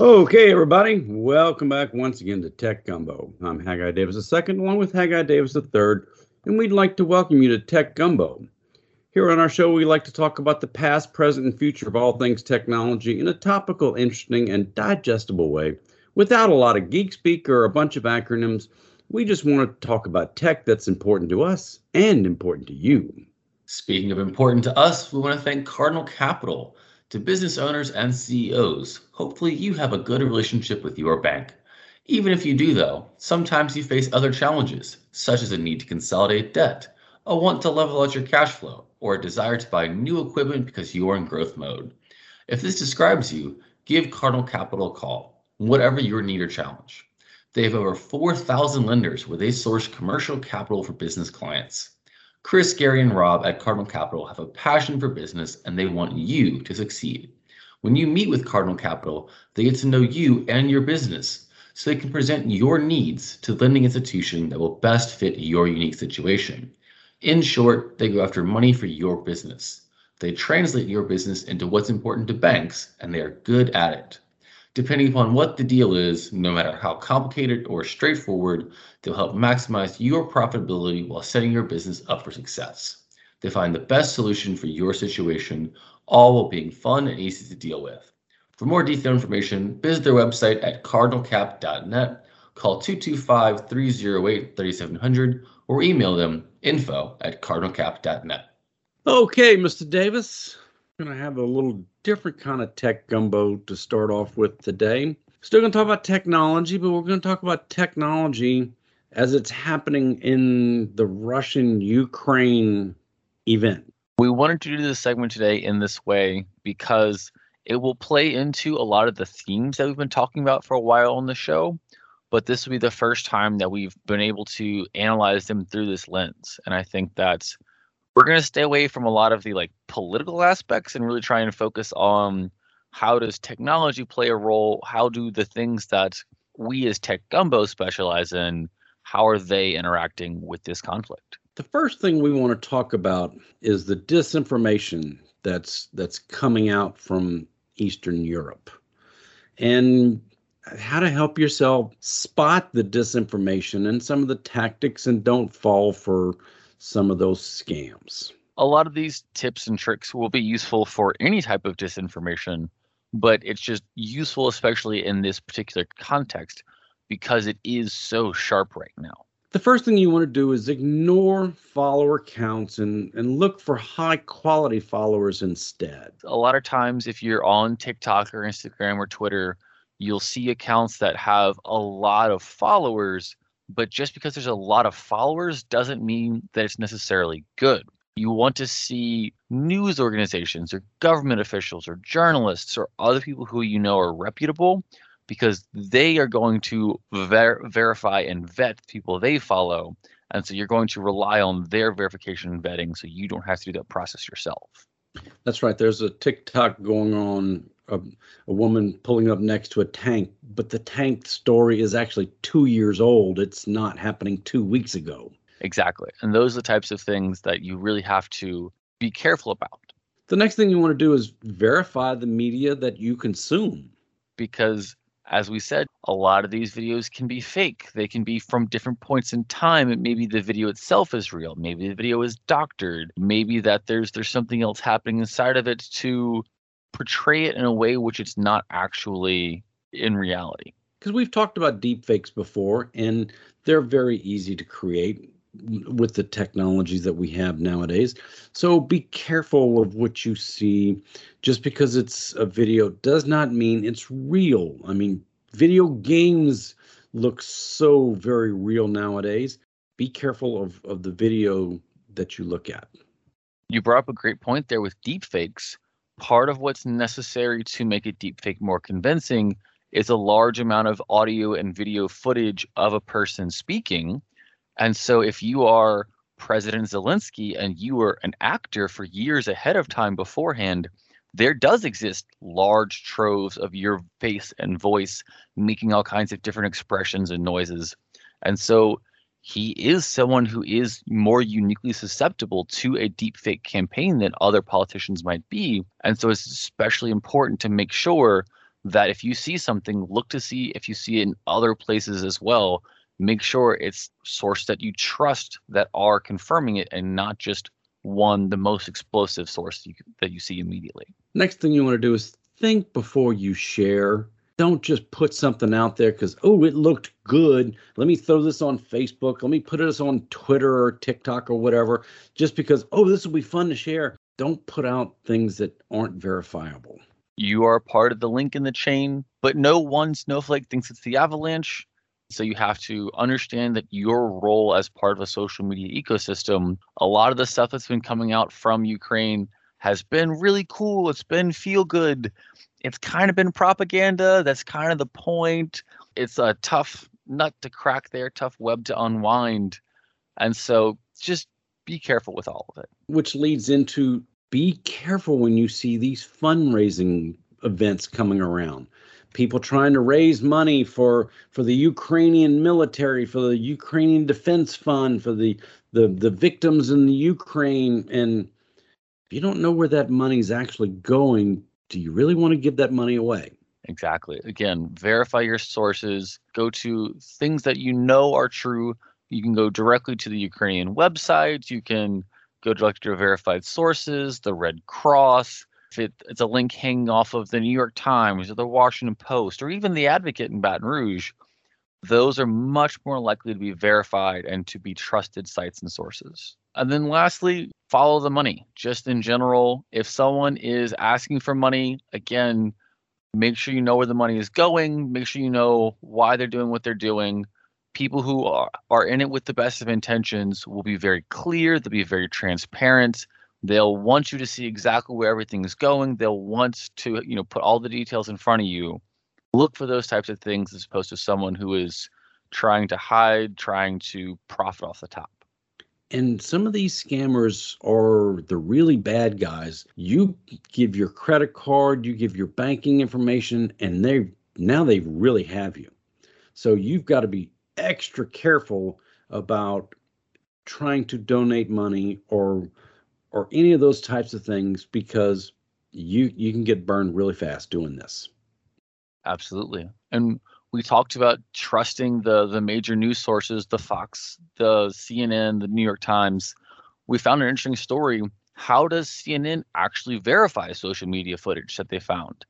Okay, everybody, welcome back once again to Tech Gumbo. I'm Haggai Davis II, along with Haggai Davis III, and we'd like to welcome you to Tech Gumbo. Here on our show, we like to talk about the past, present, and future of all things technology in a topical, interesting, and digestible way without a lot of geek speak or a bunch of acronyms. We just want to talk about tech that's important to us and important to you. Speaking of important to us, we want to thank Cardinal Capital to business owners and CEOs, hopefully you have a good relationship with your bank. Even if you do, though, sometimes you face other challenges, such as a need to consolidate debt, a want to level out your cash flow, or a desire to buy new equipment because you're in growth mode. If this describes you, give Cardinal Capital a call, whatever your need or challenge. They have over 4,000 lenders where they source commercial capital for business clients. Chris, Gary, and Rob at Cardinal Capital have a passion for business and they want you to succeed. When you meet with Cardinal Capital, they get to know you and your business so they can present your needs to the lending institution that will best fit your unique situation. In short, they go after money for your business. They translate your business into what's important to banks, and they are good at it. Depending upon what the deal is, no matter how complicated or straightforward, they'll help maximize your profitability while setting your business up for success. They find the best solution for your situation, all while being fun and easy to deal with. For more detailed information, visit their website at cardinalcap.net, call 225 308 3700, or email them info at cardinalcap.net. Okay, Mr. Davis, going to have a little different kind of tech gumbo to start off with today. Still going to talk about technology, but we're going to talk about technology as it's happening in the Russian Ukraine event. We wanted to do this segment today in this way because it will play into a lot of the themes that we've been talking about for a while on the show. But this will be the first time that we've been able to analyze them through this lens. And I think that's we're going to stay away from a lot of the like political aspects and really try and focus on how does technology play a role? How do the things that we as tech gumbo specialize in how are they interacting with this conflict? The first thing we want to talk about is the disinformation that's that's coming out from eastern europe. And how to help yourself spot the disinformation and some of the tactics and don't fall for some of those scams. A lot of these tips and tricks will be useful for any type of disinformation, but it's just useful, especially in this particular context, because it is so sharp right now. The first thing you want to do is ignore follower counts and, and look for high quality followers instead. A lot of times, if you're on TikTok or Instagram or Twitter, you'll see accounts that have a lot of followers but just because there's a lot of followers doesn't mean that it's necessarily good. You want to see news organizations or government officials or journalists or other people who you know are reputable because they are going to ver- verify and vet people they follow. And so you're going to rely on their verification and vetting so you don't have to do that process yourself. That's right. There's a TikTok going on a, a woman pulling up next to a tank, but the tank story is actually two years old. It's not happening two weeks ago. Exactly. And those are the types of things that you really have to be careful about. The next thing you want to do is verify the media that you consume. Because, as we said, a lot of these videos can be fake. They can be from different points in time. And maybe the video itself is real. Maybe the video is doctored. Maybe that there's there's something else happening inside of it to portray it in a way which it's not actually in reality. Because we've talked about deepfakes before, and they're very easy to create with the technologies that we have nowadays. So be careful of what you see. Just because it's a video does not mean it's real. I mean, video games look so very real nowadays. Be careful of, of the video that you look at. You brought up a great point there with deepfakes part of what's necessary to make a deepfake more convincing is a large amount of audio and video footage of a person speaking. And so if you are President Zelensky and you were an actor for years ahead of time beforehand, there does exist large troves of your face and voice making all kinds of different expressions and noises. And so he is someone who is more uniquely susceptible to a deepfake campaign than other politicians might be. And so it's especially important to make sure that if you see something, look to see if you see it in other places as well. Make sure it's source that you trust that are confirming it and not just one, the most explosive source you, that you see immediately. Next thing you want to do is think before you share. Don't just put something out there because, oh, it looked good. Let me throw this on Facebook. Let me put this on Twitter or TikTok or whatever, just because, oh, this will be fun to share. Don't put out things that aren't verifiable you are part of the link in the chain, but no one snowflake thinks it's the avalanche. So you have to understand that your role as part of a social media ecosystem, a lot of the stuff that's been coming out from Ukraine has been really cool. It's been feel good. It's kind of been propaganda. That's kind of the point. It's a tough nut to crack there, tough web to unwind. And so just be careful with all of it. Which leads into be careful when you see these fundraising events coming around people trying to raise money for for the Ukrainian military, for the Ukrainian Defense Fund, for the the the victims in the Ukraine. And if you don't know where that money is actually going, do you really want to give that money away? Exactly. Again, verify your sources. Go to things that you know are true. You can go directly to the Ukrainian website. You can go directly to verified sources, the Red Cross. If it, it's a link hanging off of the New York Times or the Washington Post or even the Advocate in Baton Rouge, those are much more likely to be verified and to be trusted sites and sources. And then lastly, follow the money. Just in general, if someone is asking for money, again, make sure you know where the money is going, make sure you know why they're doing what they're doing people who are, are in it with the best of intentions will be very clear, they'll be very transparent. They'll want you to see exactly where everything's going. They'll want to, you know, put all the details in front of you. Look for those types of things as opposed to someone who is trying to hide, trying to profit off the top. And some of these scammers are the really bad guys. You give your credit card, you give your banking information, and they now they really have you. So you've got to be extra careful about trying to donate money or or any of those types of things because you you can get burned really fast doing this. Absolutely. And we talked about trusting the the major news sources, the Fox, the CNN, the New York Times. We found an interesting story. How does CNN actually verify social media footage that they found?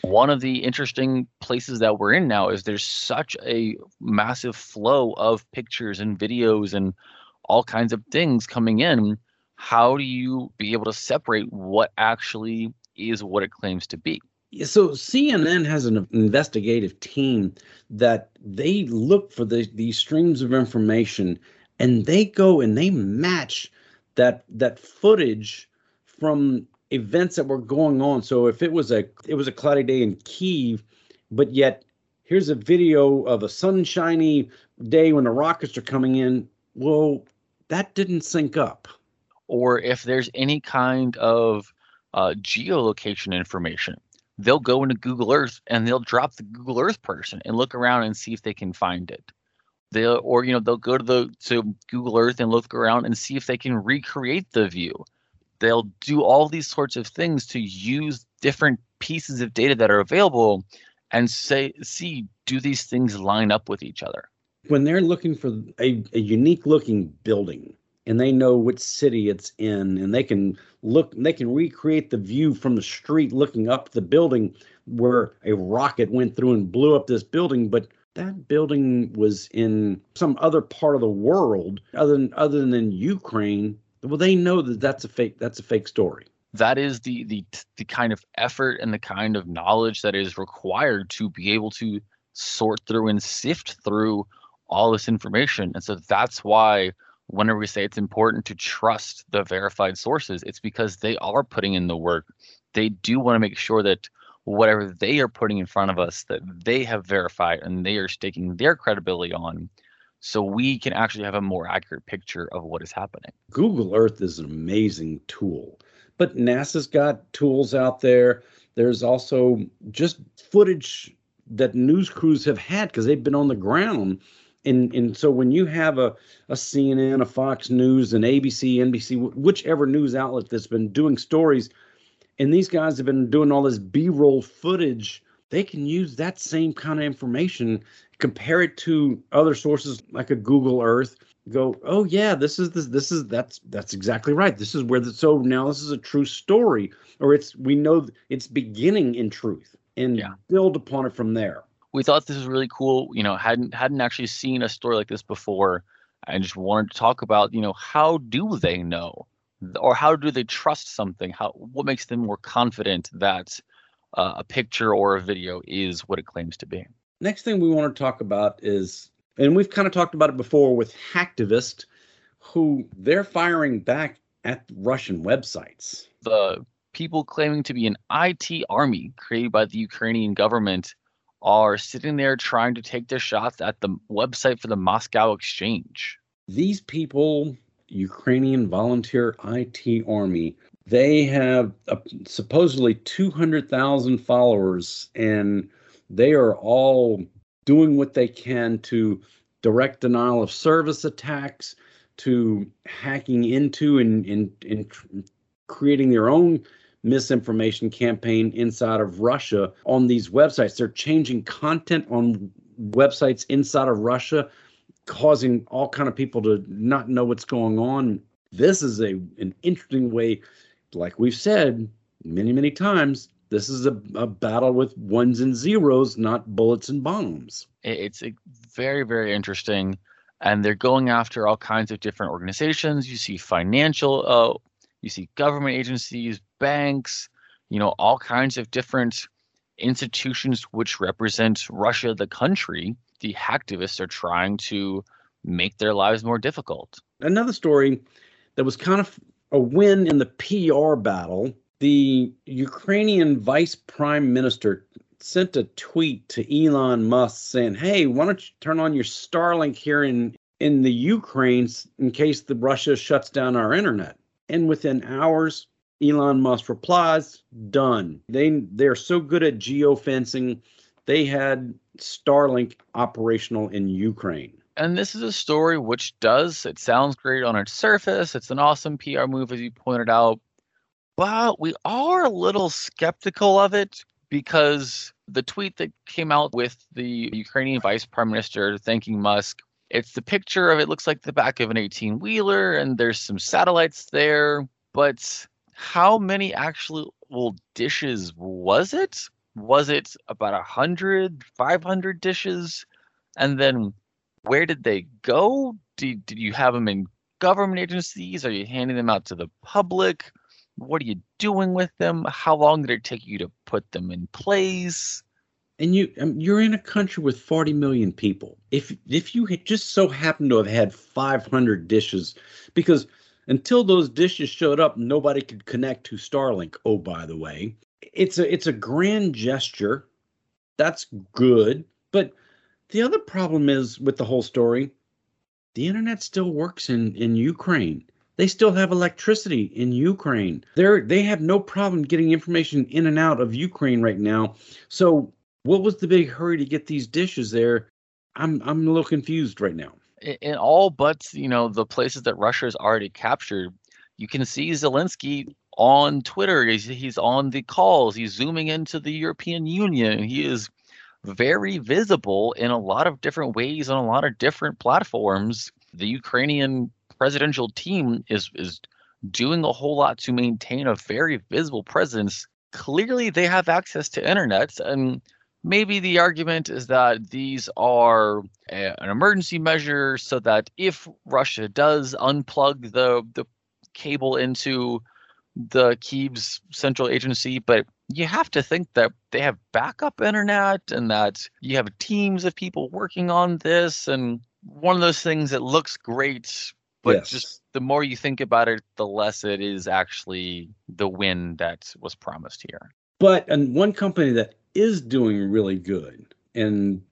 one of the interesting places that we're in now is there's such a massive flow of pictures and videos and all kinds of things coming in how do you be able to separate what actually is what it claims to be so CNN has an investigative team that they look for the, these streams of information and they go and they match that that footage from events that were going on. So if it was a it was a cloudy day in Kiev, but yet here's a video of a sunshiny day when the rockets are coming in. Well, that didn't sync up. Or if there's any kind of uh, geolocation information, they'll go into Google Earth and they'll drop the Google Earth person and look around and see if they can find it. They'll or you know they'll go to the to Google Earth and look around and see if they can recreate the view they'll do all these sorts of things to use different pieces of data that are available and say see do these things line up with each other when they're looking for a, a unique looking building and they know which city it's in and they can look they can recreate the view from the street looking up the building where a rocket went through and blew up this building but that building was in some other part of the world other than other than Ukraine. Well they know that that's a fake that's a fake story. That is the the the kind of effort and the kind of knowledge that is required to be able to sort through and sift through all this information. And so that's why whenever we say it's important to trust the verified sources it's because they are putting in the work they do want to make sure that whatever they are putting in front of us that they have verified and they are staking their credibility on so we can actually have a more accurate picture of what is happening. Google Earth is an amazing tool, but NASA's got tools out there. There's also just footage that news crews have had because they've been on the ground. And, and so when you have a, a CNN, a Fox News, an ABC, NBC, whichever news outlet that's been doing stories, and these guys have been doing all this B-roll footage they can use that same kind of information, compare it to other sources like a Google Earth, go, oh yeah, this is this this is that's that's exactly right. This is where the so now this is a true story, or it's we know it's beginning in truth and Yeah. build upon it from there. We thought this was really cool. You know, hadn't hadn't actually seen a story like this before, and just wanted to talk about, you know, how do they know, or how do they trust something? How what makes them more confident that uh, a picture or a video is what it claims to be? Next thing we want to talk about is, and we've kind of talked about it before with hacktivists, who they're firing back at Russian websites. The people claiming to be an IT army created by the Ukrainian government are sitting there trying to take their shots at the website for the Moscow Exchange. These people, Ukrainian Volunteer IT Army, they have uh, supposedly 200,000 followers, and they are all doing what they can to direct denial of service attacks, to hacking into and, and, and creating their own misinformation campaign inside of Russia on these websites. They're changing content on websites inside of Russia causing all kind of people to not know what's going on. This is a an interesting way, like we've said many many times. This is a, a battle with ones and zeros, not bullets and bombs. It's very, very interesting. And they're going after all kinds of different organizations. You see financial, uh, you see government agencies, banks, you know, all kinds of different institutions which represent Russia, the country. The hacktivists are trying to make their lives more difficult. Another story that was kind of a win in the PR battle. The Ukrainian vice prime minister sent a tweet to Elon Musk saying, "Hey, why don't you turn on your Starlink here in in the Ukraine in case the Russia shuts down our internet?" And within hours, Elon Musk replies, "Done." They they're so good at geofencing, they had Starlink operational in Ukraine. And this is a story which does, it sounds great on its surface. It's an awesome PR move, as you pointed out. But we are a little skeptical of it because the tweet that came out with the Ukrainian vice prime minister thanking Musk, it's the picture of it looks like the back of an 18 wheeler and there's some satellites there. But how many actual dishes was it? Was it about 100, 500 dishes? And then where did they go? Did, did you have them in government agencies? Are you handing them out to the public? What are you doing with them? How long did it take you to put them in place? And you um, you're in a country with 40 million people. If if you just so happened to have had 500 dishes because until those dishes showed up nobody could connect to starlink oh by the way. It's a it's a grand gesture. That's good. But the other problem is with the whole story the internet still works in in ukraine. They still have electricity in ukraine. They're they have no problem getting information in and out of ukraine right now. So what was the big hurry to get these dishes there? I'm I'm a little confused right now. In all but you know the places that Russia has already captured, you can see Zelensky on Twitter. He's he's on the calls. He's zooming into the European Union. He is very visible in a lot of different ways on a lot of different platforms. The Ukrainian presidential team is is doing a whole lot to maintain a very visible presence. Clearly, they have access to internet, and maybe the argument is that these are a, an emergency measure, so that if Russia does unplug the the cable into the Kiev's central agency, but you have to think that they have backup internet and that you have teams of people working on this and one of those things that looks great but Yes. just the more you think about it the less it is actually the win that was promised here But and one company that is doing really good, and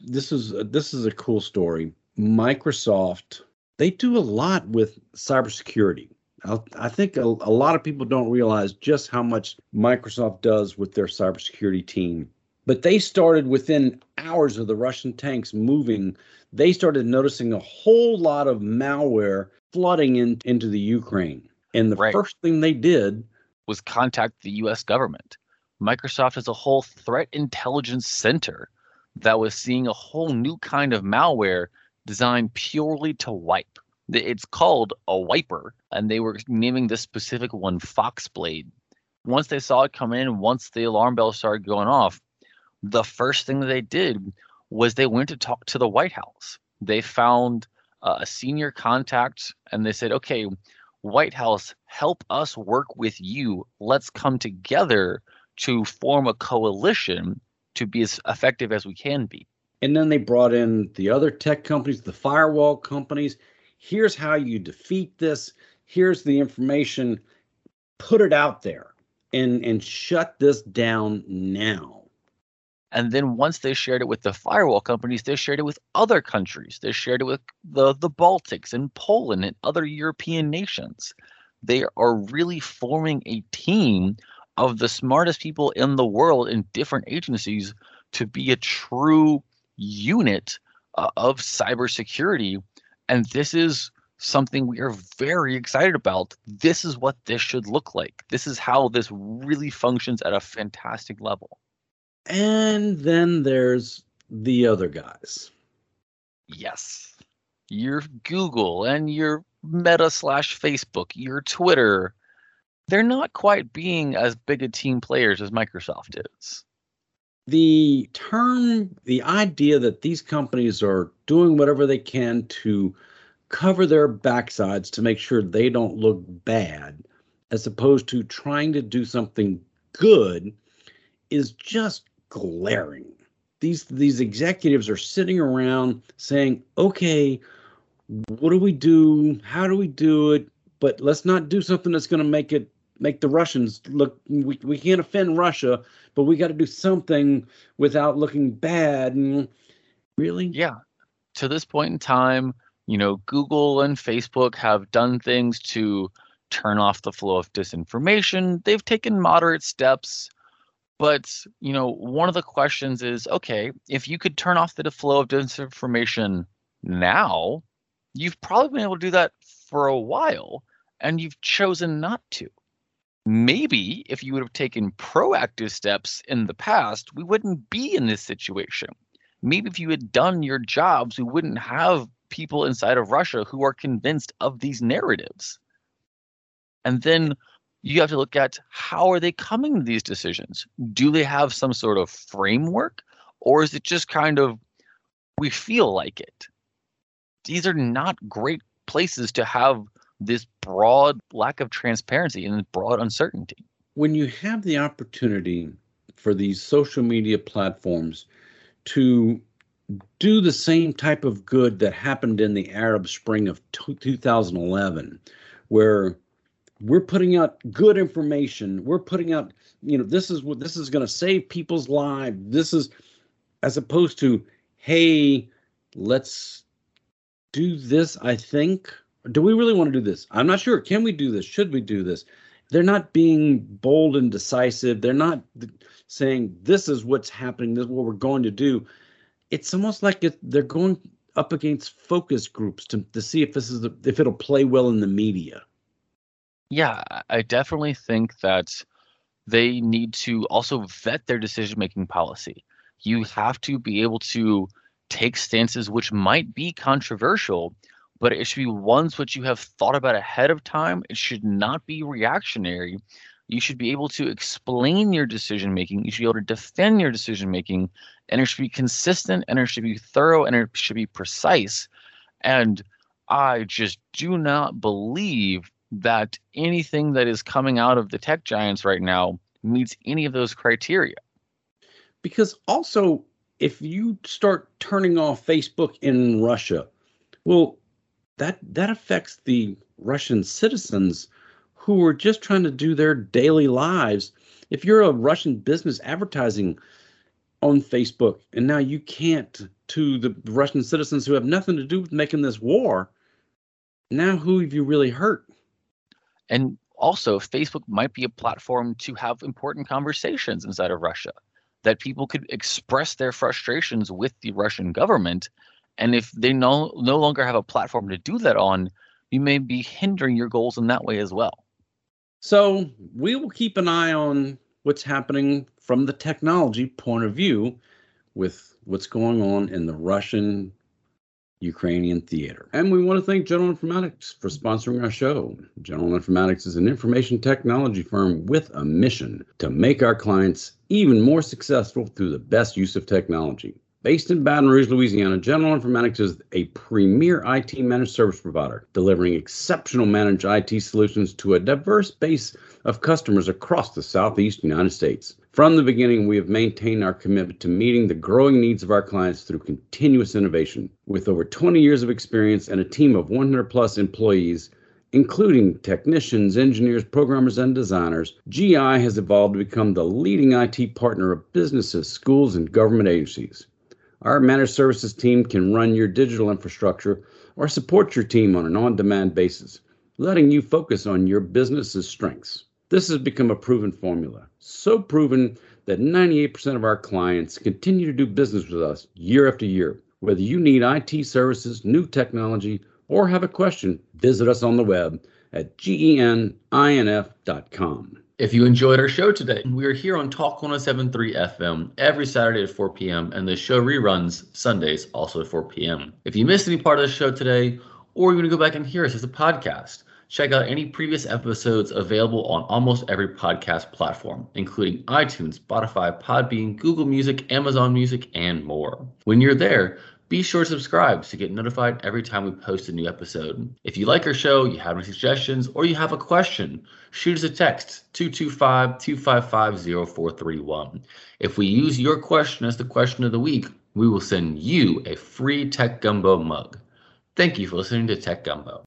this is this is a cool story. Microsoft they do a lot with cybersecurity. I, I think a, a lot of people don't realize just how much Microsoft does with their cybersecurity team. But they started within hours of the Russian tanks moving. They started noticing a whole lot of malware flooding in, into the Ukraine. And the Right. first thing they did was contact the US government Microsoft has a whole threat intelligence center that was seeing a whole new kind of malware designed purely to wipe. It's called a wiper, and they were naming this specific one Foxblade. Once they saw it come in, once the alarm bells started going off, the first thing they did was they went to talk to the White House. They found uh, a senior contact and they said, okay, White House, help us work with you. Let's come together to form a coalition to be as effective as we can be. And then they brought in the other tech companies, the firewall companies. Here's how you defeat this. Here's the information. Put it out there and and shut this down now. And then once they shared it with the firewall companies, they shared it with other countries. They shared it with the, the Baltics and Poland and other European nations. They are really forming a team of the smartest people in the world in different agencies to be a true unit uh, of cybersecurity. And this is something we are very excited about. This is what this should look like. This is how this really functions at a fantastic level. And then there's the other guys. Yes. Your Google and your Meta slash Facebook, your Twitter, they're not quite being as big a team players as Microsoft is. The term, the idea that these companies are doing whatever they can to cover their backsides to make sure they don't look bad, as opposed to trying to do something good, is just glaring. These these executives are sitting around saying, "Okay, what do we do? How do we do it? But let's not do something that's going to make it make the Russians look. We we can't offend Russia, but we got to do something without looking bad." And really, yeah. To this point in time, you know, Google and Facebook have done things to turn off the flow of disinformation. They've taken moderate steps but you know, one of the questions is, okay, if you could turn off the flow of disinformation now, you've probably been able to do that for a while, and you've chosen not to. Maybe if you would have taken proactive steps in the past, we wouldn't be in this situation. Maybe if you had done your jobs, we wouldn't have people inside of Russia who are convinced of these narratives. And then you have to look at how are they coming to these decisions? Do they have some sort of framework or is it just kind of we feel like it? These are not great places to have this broad lack of transparency and broad uncertainty. When you have the opportunity for these social media platforms to do the same type of good that happened in the Arab Spring of 2011, where we're putting out good information we're putting out you know this is what this is going to save people's lives this is as opposed to hey let's do this i think do we really want to do this? I'm not sure. Can we do this? Should we do this? They're not being bold and decisive. They're not saying this is what's happening. This is what we're going to do. It's almost like it, they're going up against focus groups to, to see if this is the, if it'll play well in the media. Yeah, I definitely think that they need to also vet their decision making policy. You have to be able to take stances which might be controversial, but it should be ones which you have thought about ahead of time. It should not be reactionary. You should be able to explain your decision making. You should be able to defend your decision making, and it should be consistent, and it should be thorough, and it should be precise. And I just do not believe that anything that is coming out of the tech giants right now meets any of those criteria. Because also, if you start turning off Facebook in Russia, well, that that affects the Russian citizens who are just trying to do their daily lives. If you're a Russian business advertising on Facebook and now you can't to the Russian citizens who have nothing to do with making this war, now who have you really hurt? And also, Facebook might be a platform to have important conversations inside of Russia that people could express their frustrations with the Russian government. And if they no, no longer have a platform to do that on, you may be hindering your goals in that way as well. So we will keep an eye on what's happening from the technology point of view with what's going on in the Russian Ukrainian theater. And we want to thank General Informatics for sponsoring our show. General Informatics is an information technology firm with a mission to make our clients even more successful through the best use of technology. Based in Baton Rouge, Louisiana, General Informatics is a premier IT managed service provider, delivering exceptional managed IT solutions to a diverse base of customers across the Southeast United States. From the beginning, we have maintained our commitment to meeting the growing needs of our clients through continuous innovation. With over 20 years of experience and a team of 100 plus employees, including technicians, engineers, programmers, and designers, GI has evolved to become the leading IT partner of businesses, schools, and government agencies. Our managed services team can run your digital infrastructure or support your team on an on demand basis, letting you focus on your business's strengths. This has become a proven formula, so proven that 98% of our clients continue to do business with us year after year. Whether you need IT services, new technology, or have a question, visit us on the web at geninf.com. If you enjoyed our show today, mm-hmm. we are here on Talk 1073 FM every Saturday at 4 p.m. and the show reruns Sundays also at 4 p.m. If you missed any part of the show today, or you want to go back and hear us as a podcast, check out any previous episodes available on almost every podcast platform, including iTunes, Spotify, Podbean, Google Music, Amazon Music, and more. When you're there, be sure to subscribe to get notified every time we post a new episode. If you like our show, you have any suggestions, or you have a question, shoot us a text 225 255 0431. If we use your question as the question of the week, we will send you a free Tech Gumbo mug. Thank you for listening to Tech Gumbo.